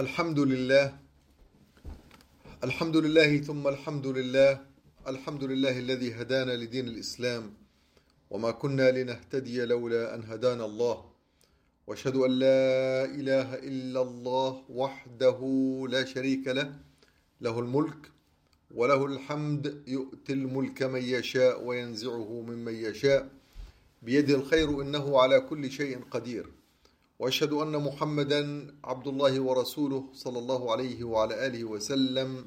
الحمد لله الحمد لله ثم الحمد لله الحمد لله الذي هدانا لدين الإسلام. وما كنا لنهتدي لولا أن هدانا الله. وأشهد أن لا إله إلا الله وحده لا شريك له. له الملك وله الحمد. يؤتي الملك من يشاء وينزعه ممن يشاء. بيده الخير إنه على كل شيء قدير. واشهد ان محمدا عبد الله ورسوله صلى الله عليه وعلى اله وسلم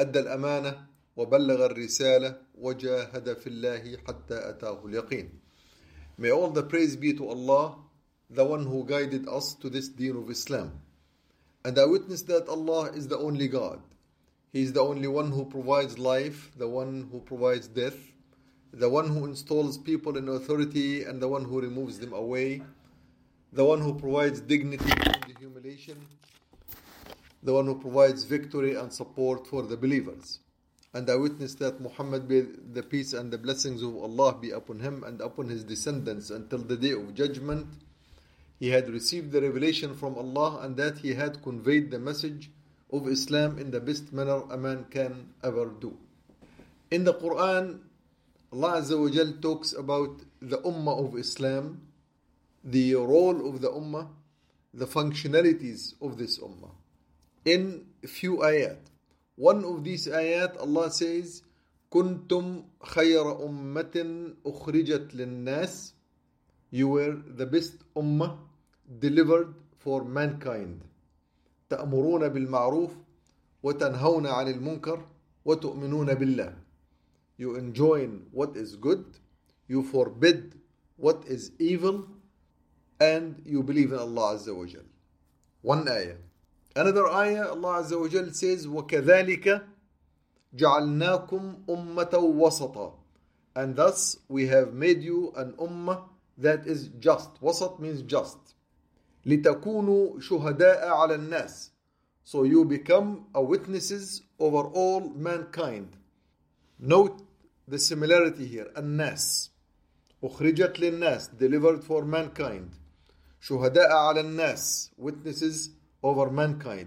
ادى الامانه وبلغ الرساله وجاهد في الله حتى اتاه اليقين May all the praise be to Allah, the one who guided us to this deen of Islam. And I witness that Allah is the only God. He is the only one who provides life, the one who provides death, the one who installs people in authority, and the one who removes them away the one who provides dignity and humiliation, the one who provides victory and support for the believers. And I witness that Muhammad be the peace and the blessings of Allah be upon him and upon his descendants until the day of judgment. He had received the revelation from Allah and that he had conveyed the message of Islam in the best manner a man can ever do. In the Quran, Allah Azza wa Jal talks about the Ummah of Islam the role of the ummah, the functionalities of this ummah. In a few ayat. One of these ayat, Allah says, كنتم خير أمة أخرجت للناس You were the best ummah delivered for mankind. تأمرون بالمعروف وتنهون عن المنكر وتؤمنون بالله. You enjoin what is good, you forbid what is evil, and you believe in Allah Azza wa Jal. One ayah. Another ayah, Allah Azza wa Jal says, وَكَذَلِكَ جَعَلْنَاكُمْ أُمَّةً وَسَطًا And thus we have made you an ummah that is just. Wasat means just. لِتَكُونُوا شُهَدَاءَ عَلَى النَّاسِ So you become a witnesses over all mankind. Note the similarity here. الناس أخرجت للناس delivered for mankind. شهداء على الناس witnesses over mankind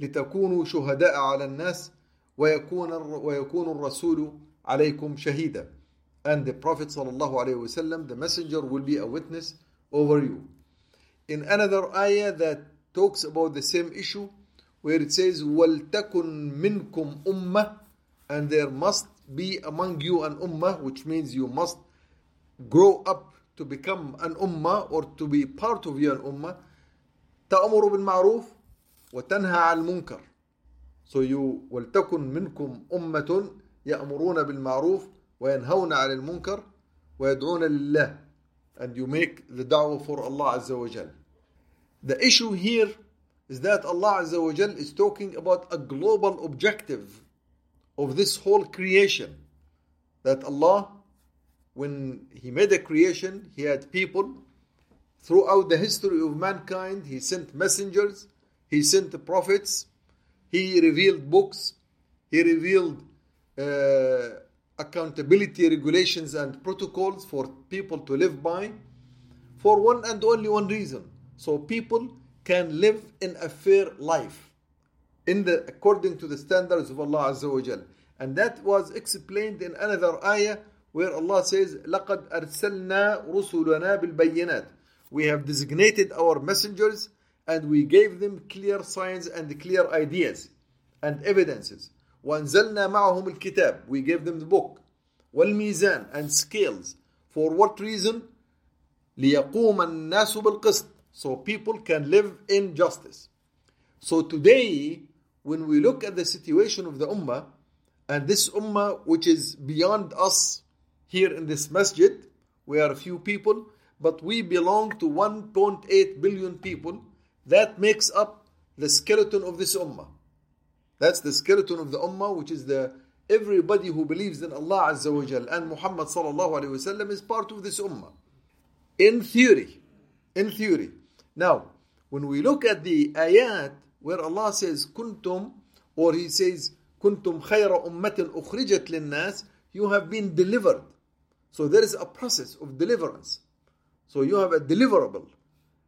لتكونوا شهداء على الناس ويكون ويكون الرسول عليكم شهيدا and the prophet صلى الله عليه وسلم the messenger will be a witness over you in another ayah that talks about the same issue where it says وَلْتَكُن مِنْكُمْ أُمَّةٌ and there must be among you an ummah which means you must grow up to become an ummah or to be part of your ummah تأمر بالمعروف وتنهى عن المنكر so you ولتكن منكم أمة يأمرون بالمعروف وينهون عن المنكر ويدعون لله and you make the da'wah for Allah wa Jal. The issue here is that Allah wa Jal is talking about a global objective of this whole creation. That Allah when he made a creation, he had people. Throughout the history of mankind, he sent messengers, he sent prophets, he revealed books, he revealed uh, accountability regulations and protocols for people to live by for one and only one reason so people can live in a fair life in the according to the standards of Allah Azza wa. And that was explained in another ayah where Allah says, لَقَدْ أَرْسَلْنَا رُسُلَنَا بِالْبَيِّنَاتِ We have designated our messengers and we gave them clear signs and clear ideas and evidences. وَأَنزَلْنَا مَعَهُمُ الْكِتَابِ We gave them the book. وَالْمِيزَان And scales. For what reason? لِيَقُومَ النَّاسُ بِالْقِسْطِ So people can live in justice. So today, when we look at the situation of the Ummah, and this Ummah which is beyond us here in this masjid, we are a few people, but we belong to 1.8 billion people. That makes up the skeleton of this ummah. That's the skeleton of the ummah, which is the everybody who believes in Allah Azza wa Jal and Muhammad sallallahu alayhi wasallam is part of this ummah. In theory, in theory. Now, when we look at the ayat where Allah says kuntum, or He says kuntum khayra ummatin ukhrijat linnas, you have been delivered. So there is a process of deliverance. So you have a deliverable.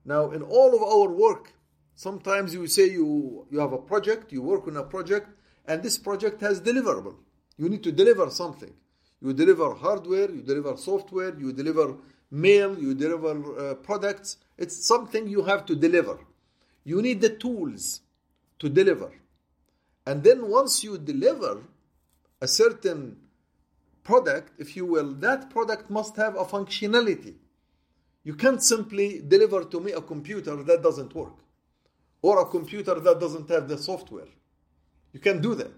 Now, in all of our work, sometimes you say you, you have a project, you work on a project, and this project has deliverable. You need to deliver something. You deliver hardware, you deliver software, you deliver mail, you deliver uh, products. It's something you have to deliver. You need the tools to deliver. And then once you deliver a certain product, if you will, that product must have a functionality. You can't simply deliver to me a computer that doesn't work or a computer that doesn't have the software. You can do that.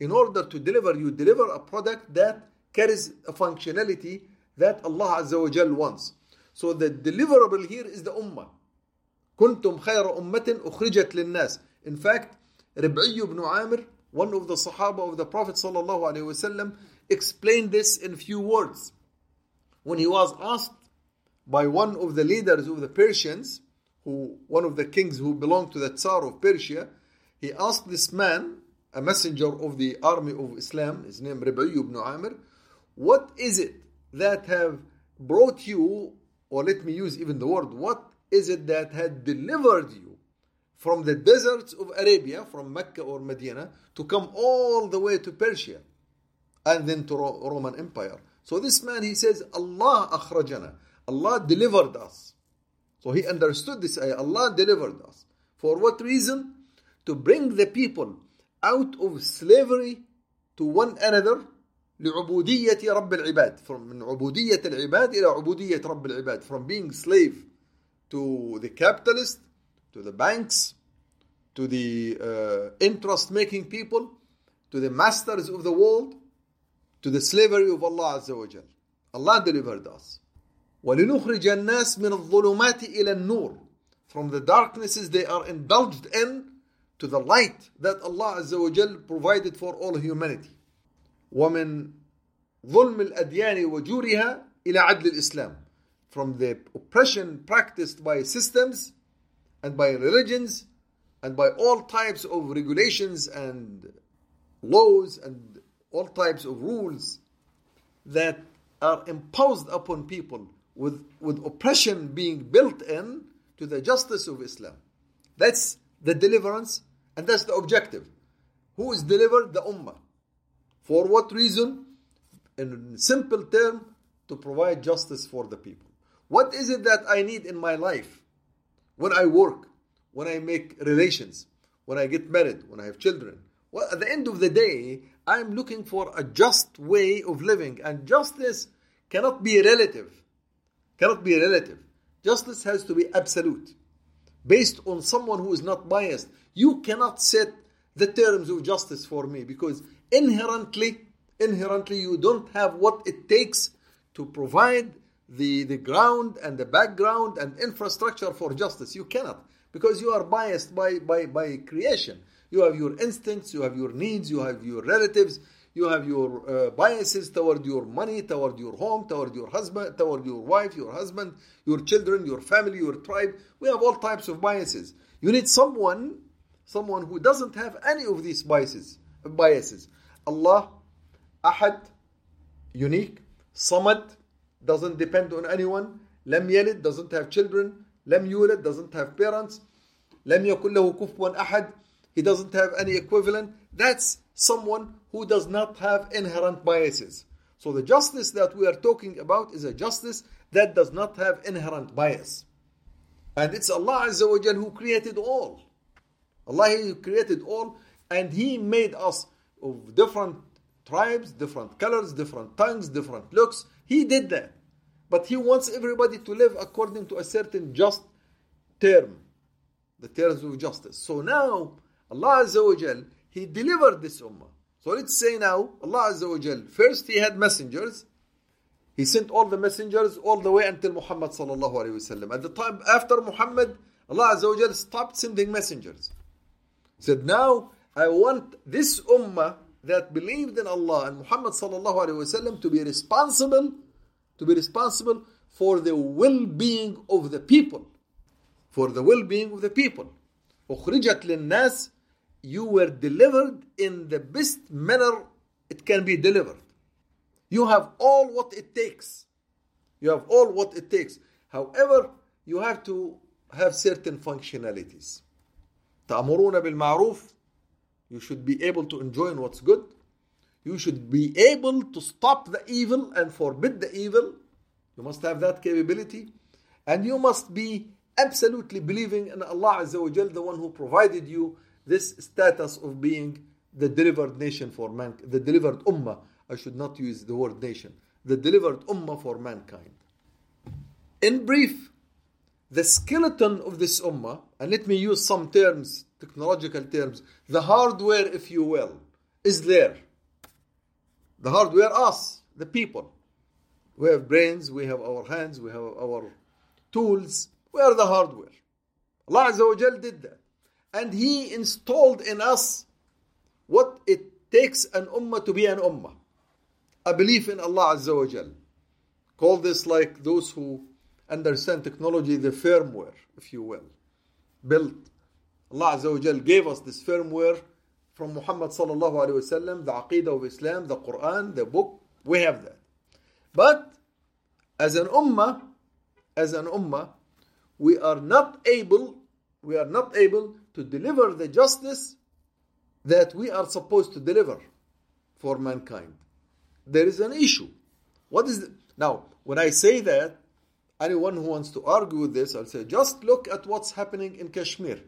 In order to deliver, you deliver a product that carries a functionality that Allah Azza wa Jal wants. So the deliverable here is the ummah. كنتم خير أمة أخرجت للناس. In fact, Rib'i ibn Amir, one of the Sahaba of the Prophet sallallahu alaihi wasallam, explained this in few words. When he was asked by one of the leaders of the Persians, who one of the kings who belonged to the Tsar of Persia, he asked this man, a messenger of the army of Islam, his name Rib'i ibn Amir, what is it that have brought you, or let me use even the word, what is it that had delivered you from the deserts of Arabia, from Mecca or Medina, to come all the way to Persia and then to Roman Empire? So this man, he says, Allah akhrajana. Allah delivered us. So he understood this ayah. Allah delivered us. For what reason? To bring the people out of slavery to one another لعبودية رب العباد from من عبودية العباد إلى عبودية رب العباد from being slave to the capitalist to the banks to the uh, interest making people to the masters of the world to the slavery of Allah Azza wa Jal Allah delivered us ولنخرج الناس من الظلمات إلى النور from the darknesses they are indulged in to the light that Allah Azza wa Jal provided for all humanity ومن ظلم الأديان وجورها إلى عدل الإسلام from the oppression practiced by systems and by religions and by all types of regulations and laws and all types of rules that are imposed upon people with, with oppression being built in to the justice of Islam. That's the deliverance and that's the objective. Who is delivered? The Ummah. For what reason? In simple term, to provide justice for the people. What is it that I need in my life? When I work, when I make relations, when I get married, when I have children. Well, at the end of the day, I'm looking for a just way of living, and justice cannot be relative. Cannot be relative. Justice has to be absolute, based on someone who is not biased. You cannot set the terms of justice for me because inherently, inherently, you don't have what it takes to provide the, the ground and the background and infrastructure for justice. You cannot because you are biased by, by, by creation. You have your instincts, you have your needs, you have your relatives, you have your uh, biases toward your money, toward your home, toward your husband, toward your wife, your husband, your children, your family, your tribe. We have all types of biases. You need someone, someone who doesn't have any of these biases. Biases. Allah, Ahad, unique, Samad, doesn't depend on anyone. Lam yalid doesn't have children. Lam yulad doesn't have parents. Lam yakul lahu ahad. He doesn't have any equivalent. That's someone who does not have inherent biases. So the justice that we are talking about is a justice that does not have inherent bias. And it's Allah Azza wa who created all. Allah who created all and He made us of different tribes, different colors, different tongues, different looks. He did that. But He wants everybody to live according to a certain just term, the terms of justice. So now, Allah Azza wa Jal, He delivered this ummah. So let's say now, Allah Azza wa Jal, first He had messengers. He sent all the messengers all the way until Muhammad sallallahu alayhi wasallam. At the time after Muhammad, Allah Azza wa Jal stopped sending messengers. said, Now I want this ummah that believed in Allah and Muhammad sallallahu alaihi wasallam to be responsible, to be responsible for the well-being of the people, for the well-being of the people. أخرجت للناس you were delivered in the best manner it can be delivered. You have all what it takes. You have all what it takes. However, you have to have certain functionalities. تأمرون بالمعروف you should be able to enjoy what's good. You should be able to stop the evil and forbid the evil. You must have that capability. And you must be absolutely believing in Allah Azza wa Jal, the one who provided you this status of being the delivered nation for man, the delivered ummah. I should not use the word nation. The delivered ummah for mankind. In brief, the skeleton of this ummah, and let me use some terms technological terms, the hardware, if you will, is there. The hardware, us, the people. We have brains, we have our hands, we have our tools. We are the hardware. Allah Azza wa Jal did that. And He installed in us what it takes an ummah to be an ummah. A belief in Allah Azza wa Jal. Call this like those who understand technology, the firmware, if you will. Built Allah Azza wa Jal gave us this firmware from Muhammad sallallahu alaihi wasallam, the Aqidah of Islam, the Quran, the book. We have that. But as an ummah, as an ummah, we are not able, we are not able to deliver the justice that we are supposed to deliver for mankind. There is an issue. What is the, now? When I say that, anyone who wants to argue with this, I'll say just look at what's happening in Kashmir.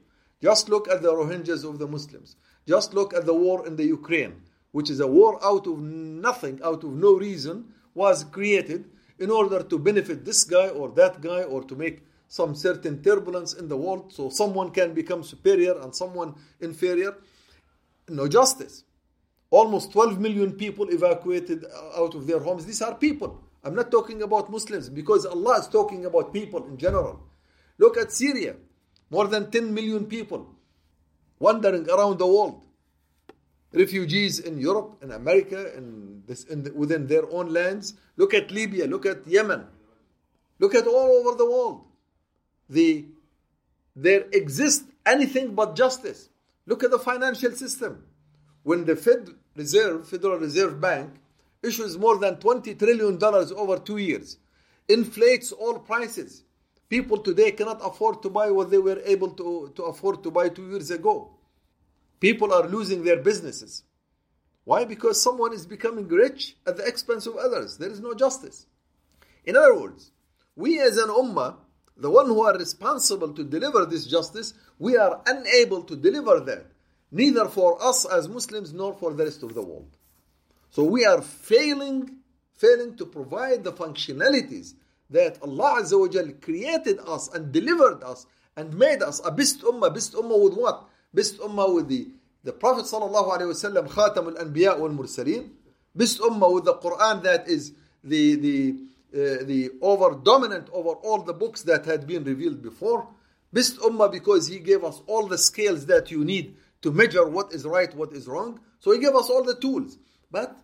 Just look at the Rohingyas of the Muslims. Just look at the war in the Ukraine, which is a war out of nothing, out of no reason, was created in order to benefit this guy or that guy or to make some certain turbulence in the world so someone can become superior and someone inferior. No justice. Almost 12 million people evacuated out of their homes. These are people. I'm not talking about Muslims because Allah is talking about people in general. Look at Syria. More than 10 million people wandering around the world. Refugees in Europe, in America, in this, in the, within their own lands. Look at Libya, look at Yemen. Look at all over the world. The, there exists anything but justice. Look at the financial system. When the Fed Reserve, Federal Reserve Bank, issues more than $20 trillion over two years, inflates all prices, People today cannot afford to buy what they were able to, to afford to buy two years ago. People are losing their businesses. Why? Because someone is becoming rich at the expense of others. There is no justice. In other words, we as an ummah, the one who are responsible to deliver this justice, we are unable to deliver that, neither for us as Muslims nor for the rest of the world. So we are failing, failing to provide the functionalities that Allah Azza wa Jal created us and delivered us and made us a best ummah. Best ummah with what? Best ummah with the, the Prophet sallallahu alaihi wasallam, Khatam al-Anbiya wal Mursaleen. Best ummah with the Quran that is the, the, uh, the over dominant over all the books that had been revealed before. Best ummah because he gave us all the scales that you need to measure what is right, what is wrong. So he gave us all the tools. But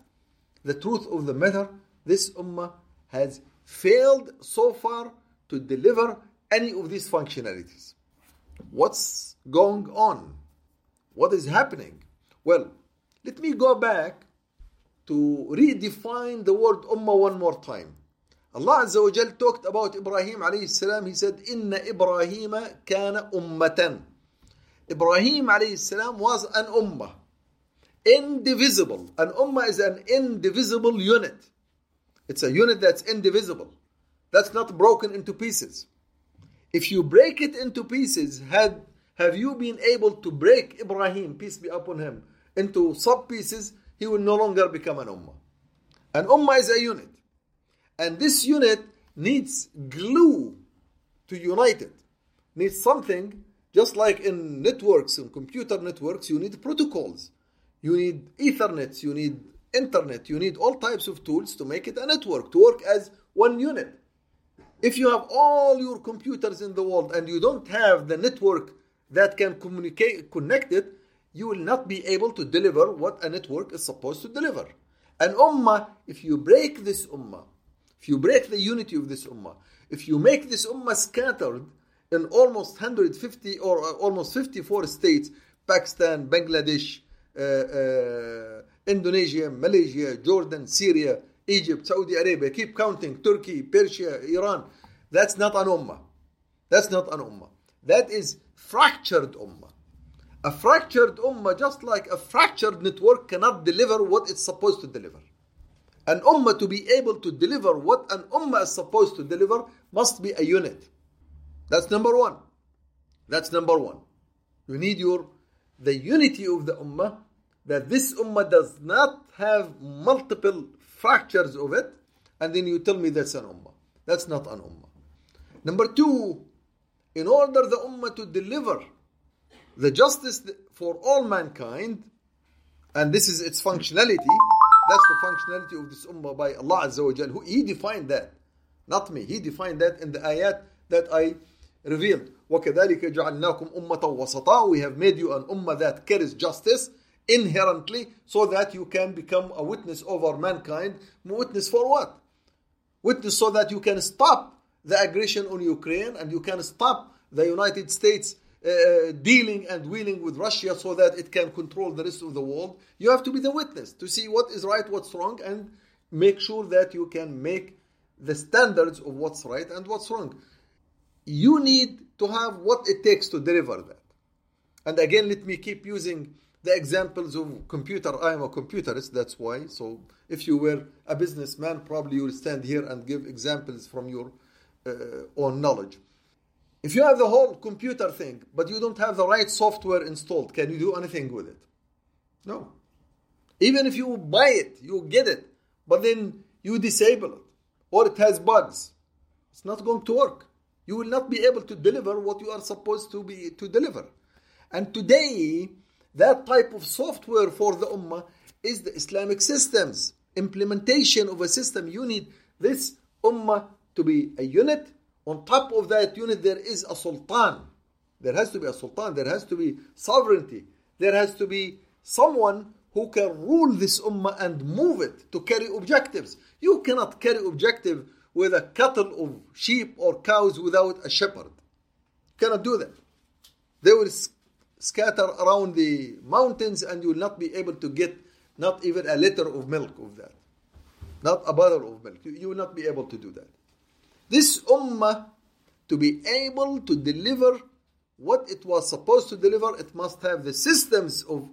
the truth of the matter, this ummah has failed so far to deliver any of these functionalities. What's going on? What is happening? Well, let me go back to redefine the word ummah one more time. Allah Azza wa Jal talked about Ibrahim alayhi salam. He said, Inna Ibrahim kana ummatan. Ibrahim alayhi salam was an ummah. Indivisible. An ummah is an indivisible unit. It's a unit that's indivisible. That's not broken into pieces. If you break it into pieces, had have you been able to break Ibrahim, peace be upon him, into sub pieces, he will no longer become an ummah. An ummah is a unit. And this unit needs glue to unite it. Needs something, just like in networks, in computer networks, you need protocols. You need Ethernet, you need internet, you need all types of tools to make it a network, to work as one unit. If you have all your computers in the world and you don't have the network that can communicate, connect it, you will not be able to deliver what a network is supposed to deliver. An ummah, if you break this ummah, if you break the unity of this ummah, if you make this ummah scattered in almost 150 or uh, almost 54 states, Pakistan, Bangladesh, uh, uh, Indonesia, Malaysia, Jordan, Syria, Egypt, Saudi Arabia, keep counting, Turkey, Persia, Iran. That's not an ummah. That's not an ummah. That is fractured ummah. A fractured ummah, just like a fractured network, cannot deliver what it's supposed to deliver. An ummah to be able to deliver what an ummah is supposed to deliver must be a unit. That's number one. That's number one. You need your the unity of the ummah that this ummah does not have multiple fractures of it, and then you tell me that's an ummah. That's not an ummah. Number two, in order the ummah to deliver the justice for all mankind, and this is its functionality, that's the functionality of this ummah by Allah Azza wa Jal. Who, he defined that, not me. He defined that in the ayat that I revealed. وَكَذَلِكَ جَعَلْنَاكُمْ أُمَّةً وَسَطًا We have made you an ummah that carries justice inherently so that you can become a witness over mankind. Witness for what? Witness so that you can stop the aggression on Ukraine and you can stop the United States uh, dealing and wheeling with Russia so that it can control the rest of the world. You have to be the witness to see what is right, what's wrong, and make sure that you can make the standards of what's right and what's wrong. You need to have what it takes to deliver that. And again, let me keep using the examples of computer. I am a computerist, that's why. So if you were a businessman, probably you will stand here and give examples from your uh, own knowledge. If you have the whole computer thing, but you don't have the right software installed, can you do anything with it? No. Even if you buy it, you get it, but then you disable it, or it has bugs, it's not going to work. You will not be able to deliver what you are supposed to be to deliver. And today, that type of software for the ummah is the Islamic systems. Implementation of a system, you need this ummah to be a unit on top of that unit, there is a sultan. There has to be a sultan. There has to be sovereignty. There has to be someone who can rule this ummah and move it to carry objectives. You cannot carry objective with a cattle of sheep or cows without a shepherd. You cannot do that. They will scatter around the mountains and you will not be able to get not even a liter of milk of that. Not a bottle of milk. You will not be able to do that. This ummah, to be able to deliver what it was supposed to deliver, it must have the systems of,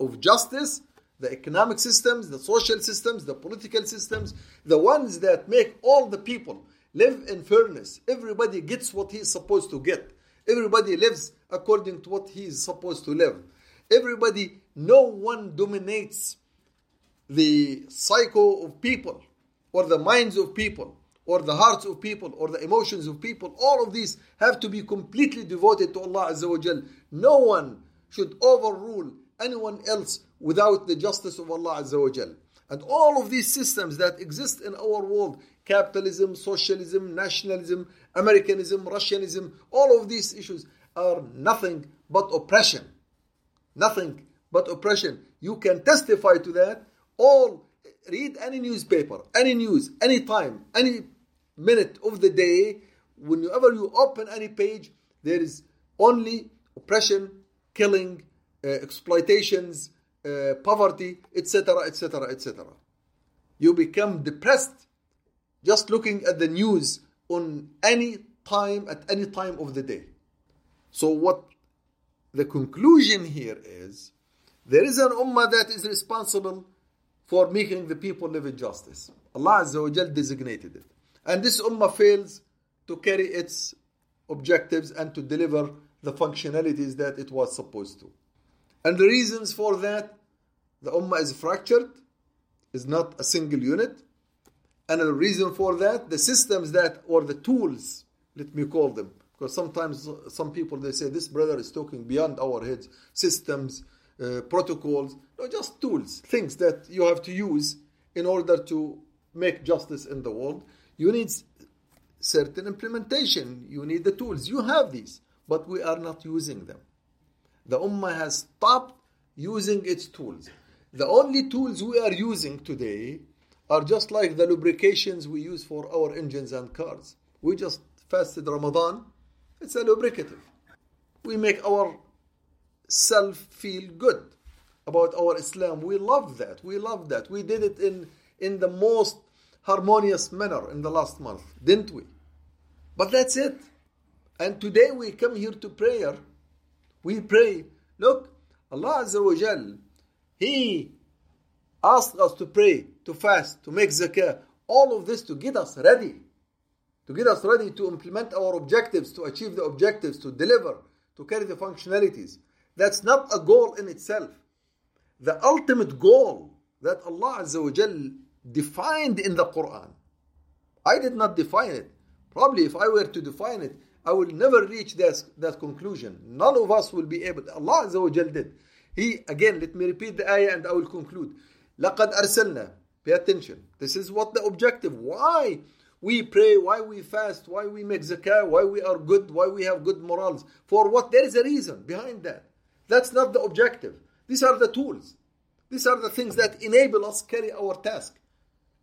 of justice, the economic systems, the social systems, the political systems, the ones that make all the people live in fairness. Everybody gets what he is supposed to get. Everybody lives according to what he is supposed to live. Everybody, no one dominates the psycho of people or the minds of people or the hearts of people or the emotions of people, all of these have to be completely devoted to Allah Azza wa Jal. No one should overrule anyone else without the justice of Allah Azza wa Jal. And all of these systems that exist in our world, capitalism, socialism, nationalism, Americanism, Russianism, all of these issues are nothing but oppression. Nothing but oppression. You can testify to that. All read any newspaper, any news, any time, any minute of the day, whenever you open any page, there is only oppression, killing, uh, exploitations, uh, poverty, etc., etc., etc. You become depressed just looking at the news on any time, at any time of the day. So, what the conclusion here is there is an ummah that is responsible for making the people live in justice. Allah Azza wa designated it. And this ummah fails to carry its objectives and to deliver the functionalities that it was supposed to. And the reasons for that, the ummah is fractured, is not a single unit. And the reason for that, the systems that, or the tools, let me call them, because sometimes some people they say this brother is talking beyond our heads, systems, uh, protocols, no, just tools, things that you have to use in order to make justice in the world. You need certain implementation. You need the tools. You have these, but we are not using them. The Ummah has stopped using its tools. The only tools we are using today are just like the lubrications we use for our engines and cars. We just fasted Ramadan, it's a lubricative. We make our self feel good about our Islam. We love that. We love that. We did it in, in the most harmonious manner in the last month, didn't we? But that's it. And today we come here to prayer. We pray. Look, Allah Azza wa Jal, He asked us to pray, to fast, to make zakah, all of this to get us ready. To get us ready to implement our objectives, to achieve the objectives, to deliver, to carry the functionalities. That's not a goal in itself. The ultimate goal that Allah Azza wa Jal defined in the Quran. I did not define it. Probably if I were to define it, I will never reach that, that conclusion. None of us will be able. Allah Azza wa Jal did. He, again, let me repeat the ayah and I will conclude. لَقَدْ أَرْسَلْنَا Pay attention. This is what the objective. Why we pray, why we fast, why we make zakah, why we are good, why we have good morals. For what? There is a reason behind that. That's not the objective. These are the tools. These are the things that enable us carry our task.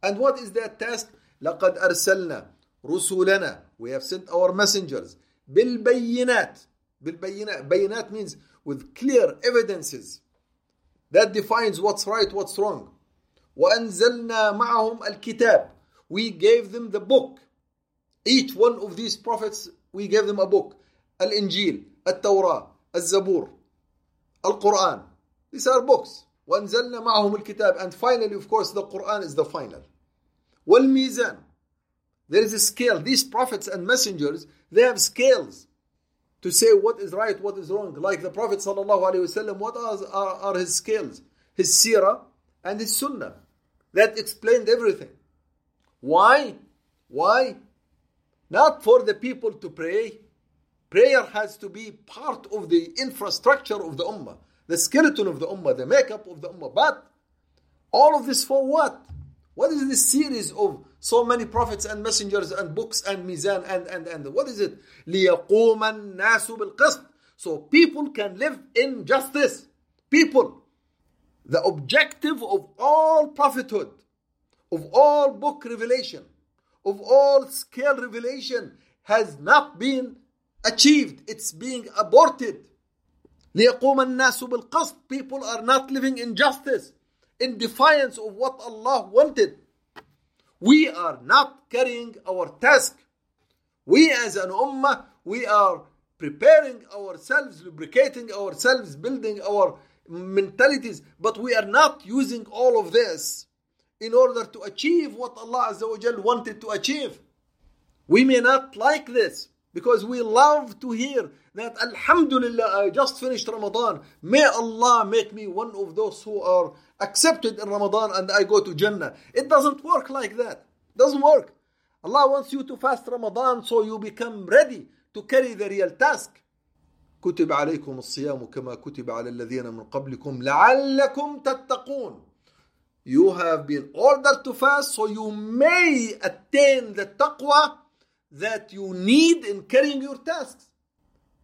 And what is that task? لَقَدْ أَرْسَلْنَا رُسُلَنَا We have sent our messengers. بِالْبَيِّنَاتِ بِالْبَيِّنَاتِ Bayinat means with clear evidences. That defines what's right, what's wrong. وَأَنزَلْنَا مَعَهُمْ الْكِتَابِ We gave them the book. Each one of these prophets, we gave them a book. Al-Injil, Al-Tawrah, Al-Zabur, Al-Quran. These are books. وأنزلنا معهم الكتاب and finally of course the Quran is the final والميزان there is a scale these prophets and messengers they have scales to say what is right what is wrong like the Prophet صلى الله عليه وسلم what are, are, are his scales his seerah and his sunnah that explained everything why why not for the people to pray prayer has to be part of the infrastructure of the ummah the skeleton of the ummah, the makeup of the ummah. But all of this for what? What is this series of so many prophets and messengers and books and mizan and and and what is it? لِيَقُومَ النَّاسُ بِالْقِسْطِ So people can live in justice. People. The objective of all prophethood, of all book revelation, of all scale revelation has not been achieved. It's being aborted. ليقوم الناس بالقسط people are not living in justice in defiance of what Allah wanted we are not carrying our task we as an ummah we are preparing ourselves lubricating ourselves building our mentalities but we are not using all of this in order to achieve what Allah Azza wa wanted to achieve we may not like this because we love to hear that Alhamdulillah, I just finished Ramadan. May Allah make me one of those who are accepted in Ramadan and I go to Jannah. It doesn't work like that. It doesn't work. Allah wants you to fast Ramadan so you become ready to carry the real task. كتب عليكم الصيام كما كتب على الذين من قبلكم لعلكم تتقون. You have been ordered to fast so you may attain the taqwa that you need in carrying your tasks.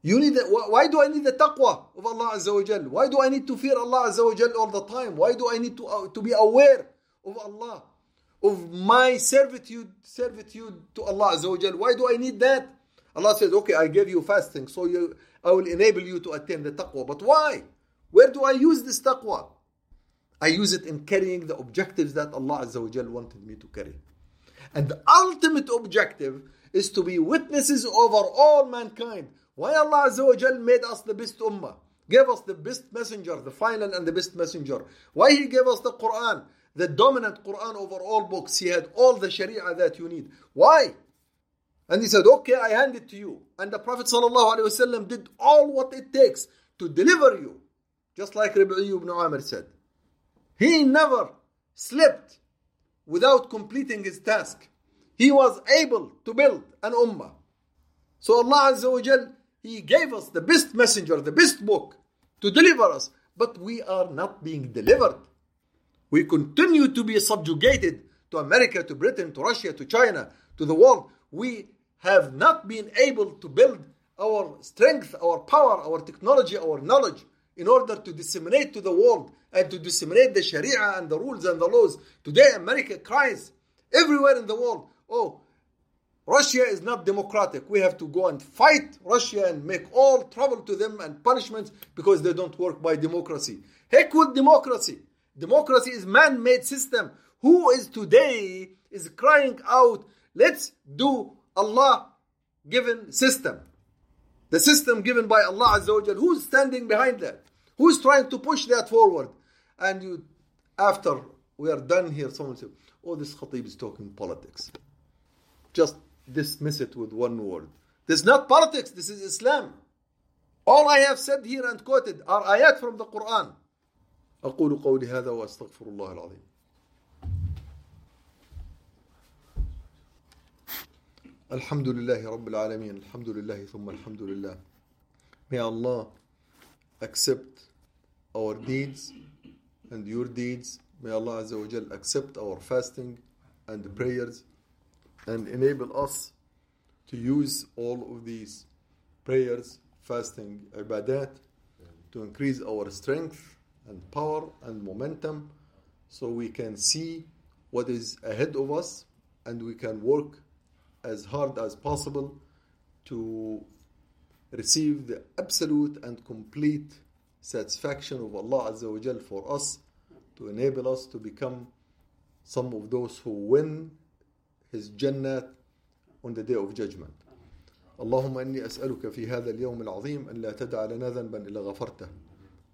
You need why do I need the taqwa of Allah Azza wa Jal? Why do I need to fear Allah Azza wa Jal all the time? Why do I need to, uh, to be aware of Allah? Of my servitude, servitude to Allah Azza wa Jal. Why do I need that? Allah says, okay, I gave you fasting, so you, I will enable you to attain the taqwa. But why? Where do I use this taqwa? I use it in carrying the objectives that Allah Azza wa Jal wanted me to carry. And the ultimate objective is to be witnesses over all mankind why Allah Azza wa Jal made us the best ummah? Gave us the best messenger, the final and the best messenger. Why He gave us the Quran, the dominant Quran over all books. He had all the Sharia that you need. Why? And He said, okay, I hand it to you. And the Prophet ﷺ did all what it takes to deliver you. Just like ibn Amir said. He never slept without completing his task. He was able to build an ummah. So Allah Azza wa Jal he gave us the best messenger, the best book to deliver us, but we are not being delivered. We continue to be subjugated to America, to Britain, to Russia, to China, to the world. We have not been able to build our strength, our power, our technology, our knowledge in order to disseminate to the world and to disseminate the Sharia and the rules and the laws. Today, America cries everywhere in the world. Oh, Russia is not democratic. We have to go and fight Russia and make all trouble to them and punishments because they don't work by democracy. Heck with democracy. Democracy is man-made system. Who is today is crying out, let's do Allah given system. The system given by Allah Azza wa Who's standing behind that? Who's trying to push that forward? And you, after we are done here, someone said, oh, this khatib is talking politics Just dismiss it with one word. This is not politics, this is Islam. All I have said here and quoted are ayat from the Quran. أقول قولي هذا وأستغفر الله العظيم الحمد لله رب العالمين الحمد لله ثم الحمد لله May Allah accept our deeds and your deeds May Allah Azza wa Jal accept our fasting and prayers and enable us to use all of these prayers, fasting, ibadat to increase our strength and power and momentum so we can see what is ahead of us and we can work as hard as possible to receive the absolute and complete satisfaction of Allah Azza wa Jal for us to enable us to become some of those who win his Jannah on the day of judgment. اللهم إني أسألك في هذا اليوم العظيم أن لا تدع لنا ذنبا إلا غفرته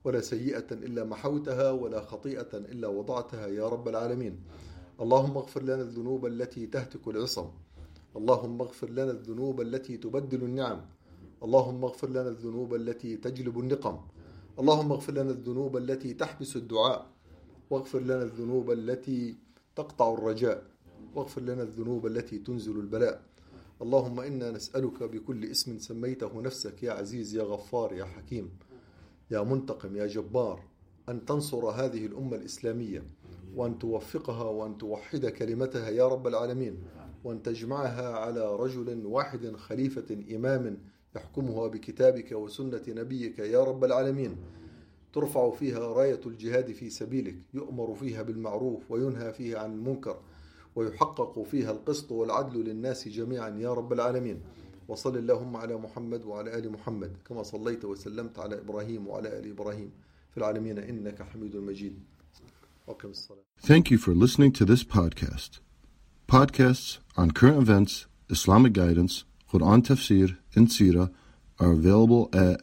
ولا سيئة إلا محوتها ولا خطيئة إلا وضعتها يا رب العالمين اللهم اغفر لنا الذنوب التي تهتك العصم اللهم اغفر لنا الذنوب التي تبدل النعم اللهم اغفر لنا الذنوب التي تجلب النقم اللهم اغفر لنا الذنوب التي تحبس الدعاء واغفر لنا الذنوب التي تقطع الرجاء واغفر لنا الذنوب التي تنزل البلاء. اللهم إنا نسألك بكل اسم سميته نفسك يا عزيز يا غفار يا حكيم يا منتقم يا جبار أن تنصر هذه الأمة الإسلامية وأن توفقها وأن توحد كلمتها يا رب العالمين وأن تجمعها على رجل واحد خليفة إمام يحكمها بكتابك وسنة نبيك يا رب العالمين. ترفع فيها راية الجهاد في سبيلك يؤمر فيها بالمعروف وينهى فيها عن المنكر. ويحقق فيها القسط والعدل للناس جميعا يا رب العالمين وصل اللهم على محمد وعلى ال محمد كما صليت وسلمت على إبراهيم وعلى ال إبراهيم في العالمين انك حميد مجيد وقم الصلاه Thank you for listening to this podcast. Podcasts on current events, Islamic guidance, Quran tafsir, and Sirah are available at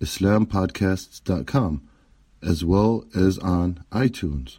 islampodcasts.com as well as on iTunes.